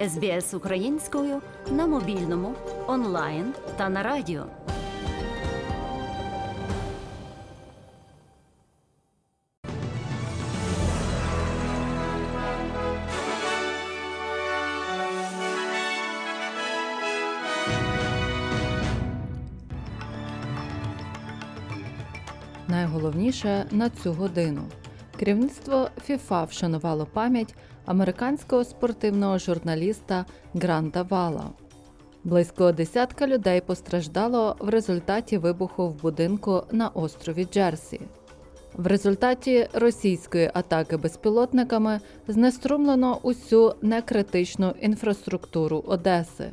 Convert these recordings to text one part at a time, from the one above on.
СБС українською на мобільному, онлайн та на радіо. Найголовніше на цю годину. Керівництво ФІФА вшанувало пам'ять американського спортивного журналіста Гранта Вала. Близько десятка людей постраждало в результаті вибуху в будинку на острові Джерсі. В результаті російської атаки безпілотниками знеструмлено усю некритичну інфраструктуру Одеси.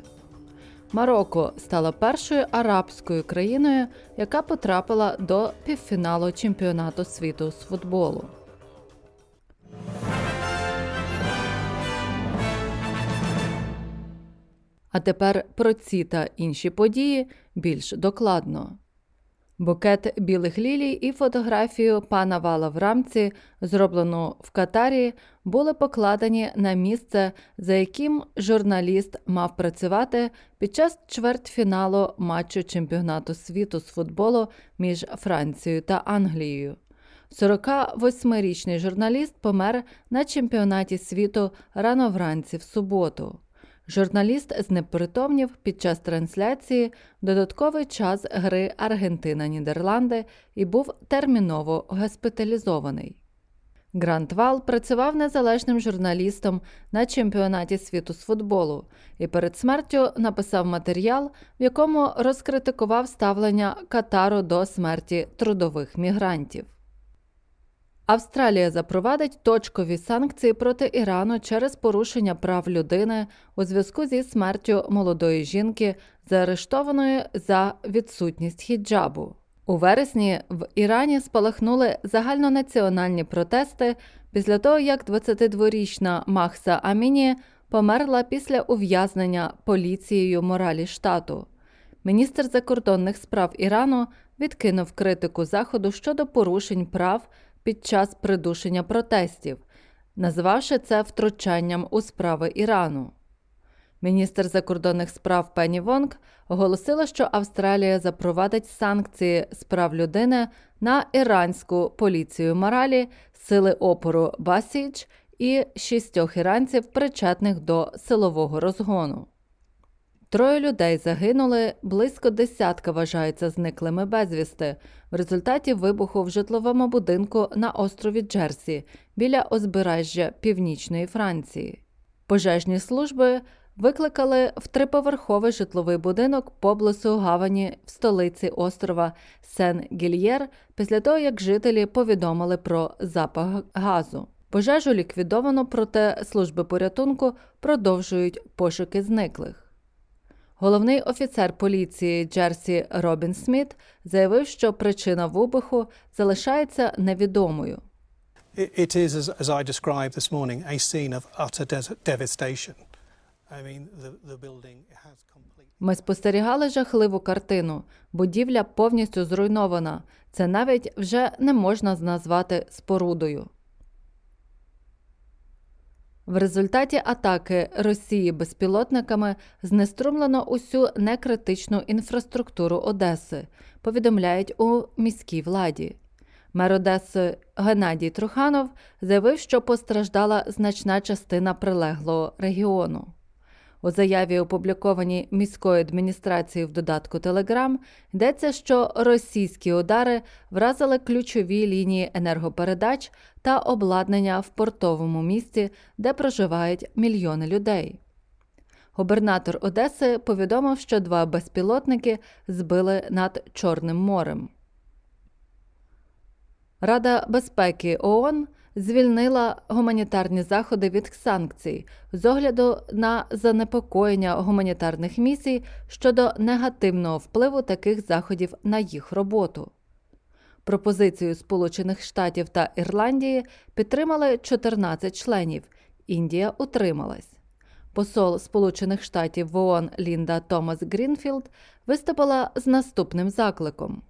Марокко стало першою арабською країною, яка потрапила до півфіналу чемпіонату світу з футболу. А тепер про ці та інші події більш докладно. Букет білих лілій і фотографію пана Вала в рамці, зроблену в Катарі, були покладені на місце, за яким журналіст мав працювати під час чвертьфіналу матчу чемпіонату світу з футболу між Францією та Англією. 48-річний журналіст помер на чемпіонаті світу рано вранці в суботу. Журналіст знепритомнів під час трансляції додатковий час гри Аргентина-Нідерланди і був терміново госпіталізований. Грант Вал працював незалежним журналістом на чемпіонаті світу з футболу і перед смертю написав матеріал, в якому розкритикував ставлення Катару до смерті трудових мігрантів. Австралія запровадить точкові санкції проти Ірану через порушення прав людини у зв'язку зі смертю молодої жінки, заарештованої за відсутність хіджабу. У вересні в Ірані спалахнули загальнонаціональні протести після того, як 22-річна Махса Аміні померла після ув'язнення поліцією моралі штату. Міністр закордонних справ Ірану відкинув критику Заходу щодо порушень прав під час придушення протестів, назвавши це втручанням у справи Ірану. Міністр закордонних справ Пенні Вонг оголосила, що Австралія запровадить санкції з прав людини на іранську поліцію моралі, сили опору Басіч і шістьох іранців, причетних до силового розгону. Троє людей загинули, близько десятка вважаються зниклими безвісти в результаті вибуху в житловому будинку на острові Джерсі біля озбережжя Північної Франції. Пожежні служби викликали в триповерховий житловий будинок поблизу гавані в столиці острова Сен-Гільєр після того, як жителі повідомили про запах газу. Пожежу ліквідовано, проте служби порятунку продовжують пошуки зниклих. Головний офіцер поліції Джерсі Робін Сміт заявив, що причина вибуху залишається невідомою. It is, as I described this morning, a scene of utter devastation. I mean, the, the building has complete... Ми спостерігали жахливу картину. Будівля повністю зруйнована. Це навіть вже не можна назвати спорудою. В результаті атаки Росії безпілотниками знеструмлено усю некритичну інфраструктуру Одеси, повідомляють у міській владі. Мер Одеси Геннадій Труханов заявив, що постраждала значна частина прилеглого регіону. У заяві, опублікованій міською адміністрацією в додатку Телеграм, йдеться, що російські удари вразили ключові лінії енергопередач та обладнання в портовому місті, де проживають мільйони людей. Губернатор Одеси повідомив, що два безпілотники збили над Чорним морем. Рада безпеки ООН звільнила гуманітарні заходи від санкцій з огляду на занепокоєння гуманітарних місій щодо негативного впливу таких заходів на їх роботу. Пропозицію Сполучених Штатів та Ірландії підтримали 14 членів. Індія утрималась. Посол Сполучених Штатів в ООН Лінда Томас Грінфілд виступила з наступним закликом.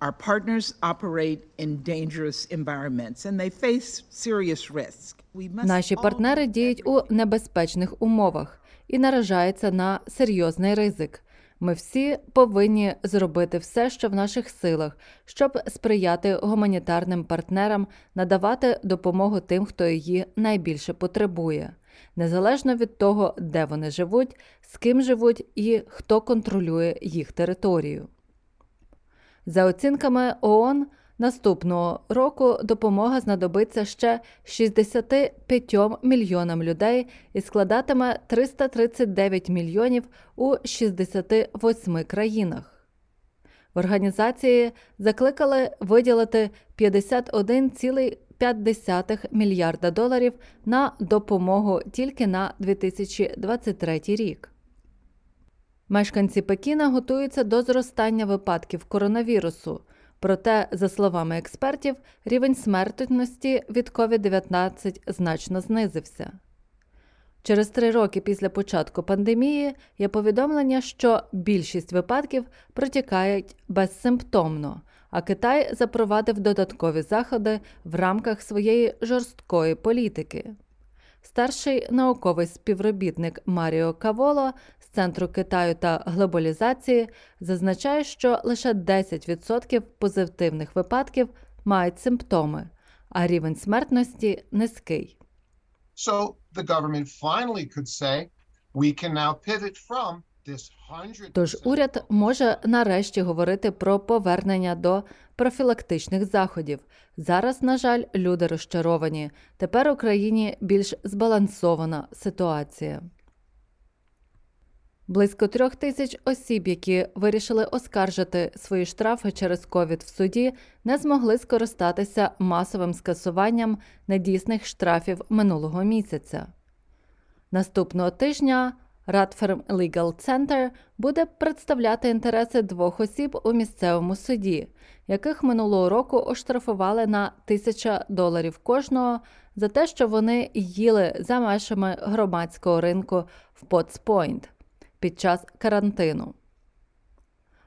Our partners operate in dangerous environments and they face serious risk. Наші партнери діють у небезпечних умовах і наражаються на серйозний ризик. Ми всі повинні зробити все, що в наших силах, щоб сприяти гуманітарним партнерам надавати допомогу тим, хто її найбільше потребує, незалежно від того, де вони живуть, з ким живуть і хто контролює їх територію. За оцінками ООН, наступного року допомога знадобиться ще 65 мільйонам людей і складатиме 339 мільйонів у 68 країнах. В організації закликали виділити 51,5 мільярда доларів на допомогу тільки на 2023 рік. Мешканці Пекіна готуються до зростання випадків коронавірусу. Проте, за словами експертів, рівень смертності від COVID-19 значно знизився. Через три роки після початку пандемії є повідомлення, що більшість випадків протікають безсимптомно, а Китай запровадив додаткові заходи в рамках своєї жорсткої політики. Старший науковий співробітник Маріо Каволо Центру Китаю та глобалізації зазначає, що лише 10% позитивних випадків мають симптоми, а рівень смертності низький. So the government finally could say, we can now pivot from this 100 Тож уряд може нарешті говорити про повернення до профілактичних заходів. Зараз, на жаль, люди розчаровані. Тепер у країні більш збалансована ситуація. Близько трьох тисяч осіб, які вирішили оскаржити свої штрафи через ковід в суді, не змогли скористатися масовим скасуванням недійсних штрафів минулого місяця. Наступного тижня Radfirm Legal Center буде представляти інтереси двох осіб у місцевому суді, яких минулого року оштрафували на 1000 доларів кожного за те, що вони їли за межами громадського ринку в Point під час карантину.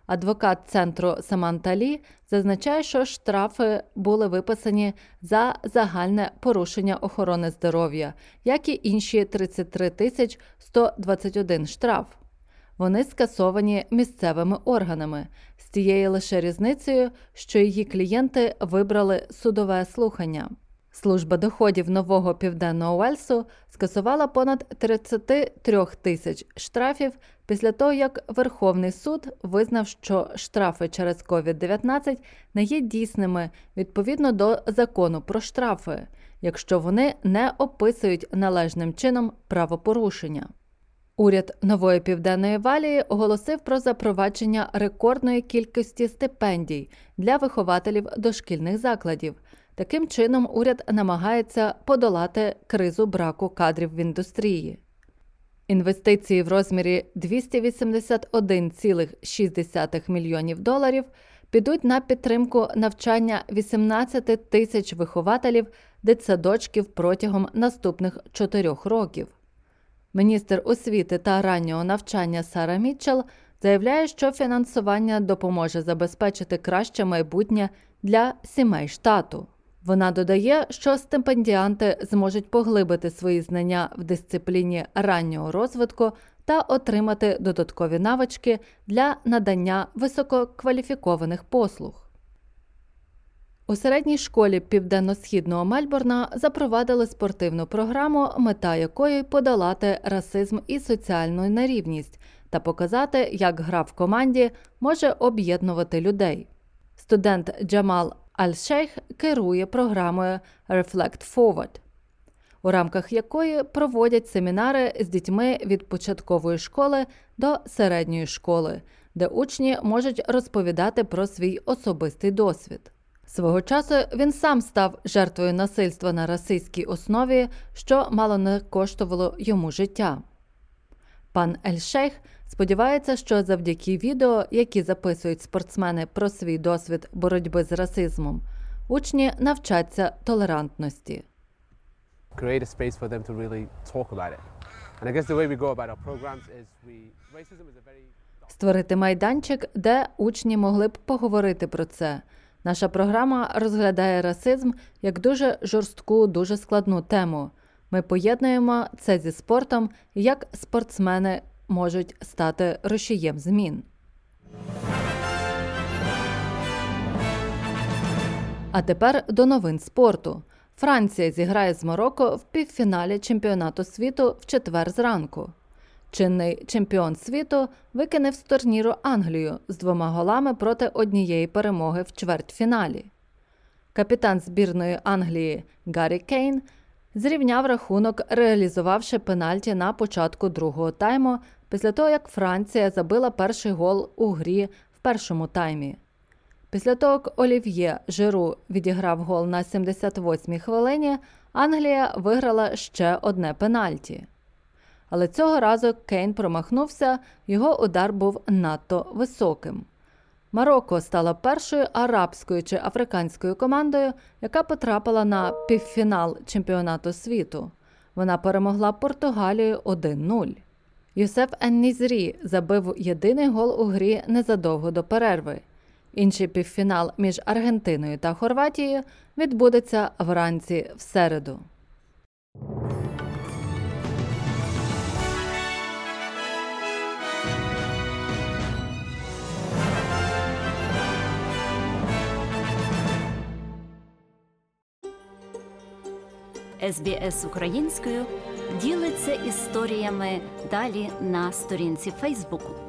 Адвокат центру Саманта Лі зазначає, що штрафи були виписані за загальне порушення охорони здоров'я, як і інші 33 тисяч 121 штраф. Вони скасовані місцевими органами з тією лише різницею, що її клієнти вибрали судове слухання. Служба доходів нового південного Уельсу скасувала понад 33 тисяч штрафів після того, як Верховний суд визнав, що штрафи через COVID-19 не є дійсними відповідно до закону про штрафи, якщо вони не описують належним чином правопорушення. Уряд нової південної валії оголосив про запровадження рекордної кількості стипендій для вихователів дошкільних закладів. Таким чином, уряд намагається подолати кризу браку кадрів в індустрії. Інвестиції в розмірі 281,6 мільйонів доларів підуть на підтримку навчання 18 тисяч вихователів дитсадочків протягом наступних чотирьох років. Міністр освіти та раннього навчання Сара Мітчелл заявляє, що фінансування допоможе забезпечити краще майбутнє для сімей штату. Вона додає, що стипендіанти зможуть поглибити свої знання в дисципліні раннього розвитку та отримати додаткові навички для надання висококваліфікованих послуг. У середній школі південно-східного Мельбурна запровадили спортивну програму, мета якої подолати расизм і соціальну нерівність та показати, як гра в команді може об'єднувати людей. Студент Джамал Аль-Шейх керує програмою Reflect Forward, у рамках якої проводять семінари з дітьми від початкової школи до середньої школи, де учні можуть розповідати про свій особистий досвід. Свого часу він сам став жертвою насильства на расистській основі, що мало не коштувало йому життя. Пан Ель-Шейх сподівається, що завдяки відео, які записують спортсмени про свій досвід боротьби з расизмом, учні навчаться толерантності. створити майданчик, де учні могли б поговорити про це. Наша програма розглядає расизм як дуже жорстку, дуже складну тему. Ми поєднуємо це зі спортом, як спортсмени можуть стати рушієм змін. А тепер до новин спорту. Франція зіграє з Марокко в півфіналі чемпіонату світу в четвер зранку. Чинний чемпіон світу викинув з турніру Англію з двома голами проти однієї перемоги в чвертьфіналі. Капітан збірної Англії Гаррі Кейн зрівняв рахунок, реалізувавши пенальті на початку другого тайму після того, як Франція забила перший гол у грі в першому таймі. Після того, як Олів'є Жиру відіграв гол на 78-й хвилині, Англія виграла ще одне пенальті. Але цього разу Кейн промахнувся, його удар був надто високим. Марокко стала першою арабською чи африканською командою, яка потрапила на півфінал чемпіонату світу. Вона перемогла Португалію 1-0. Юсеф Ен-Нізрі забив єдиний гол у грі незадовго до перерви. Інший півфінал між Аргентиною та Хорватією відбудеться вранці в середу. СБС українською ділиться історіями далі на сторінці Фейсбуку.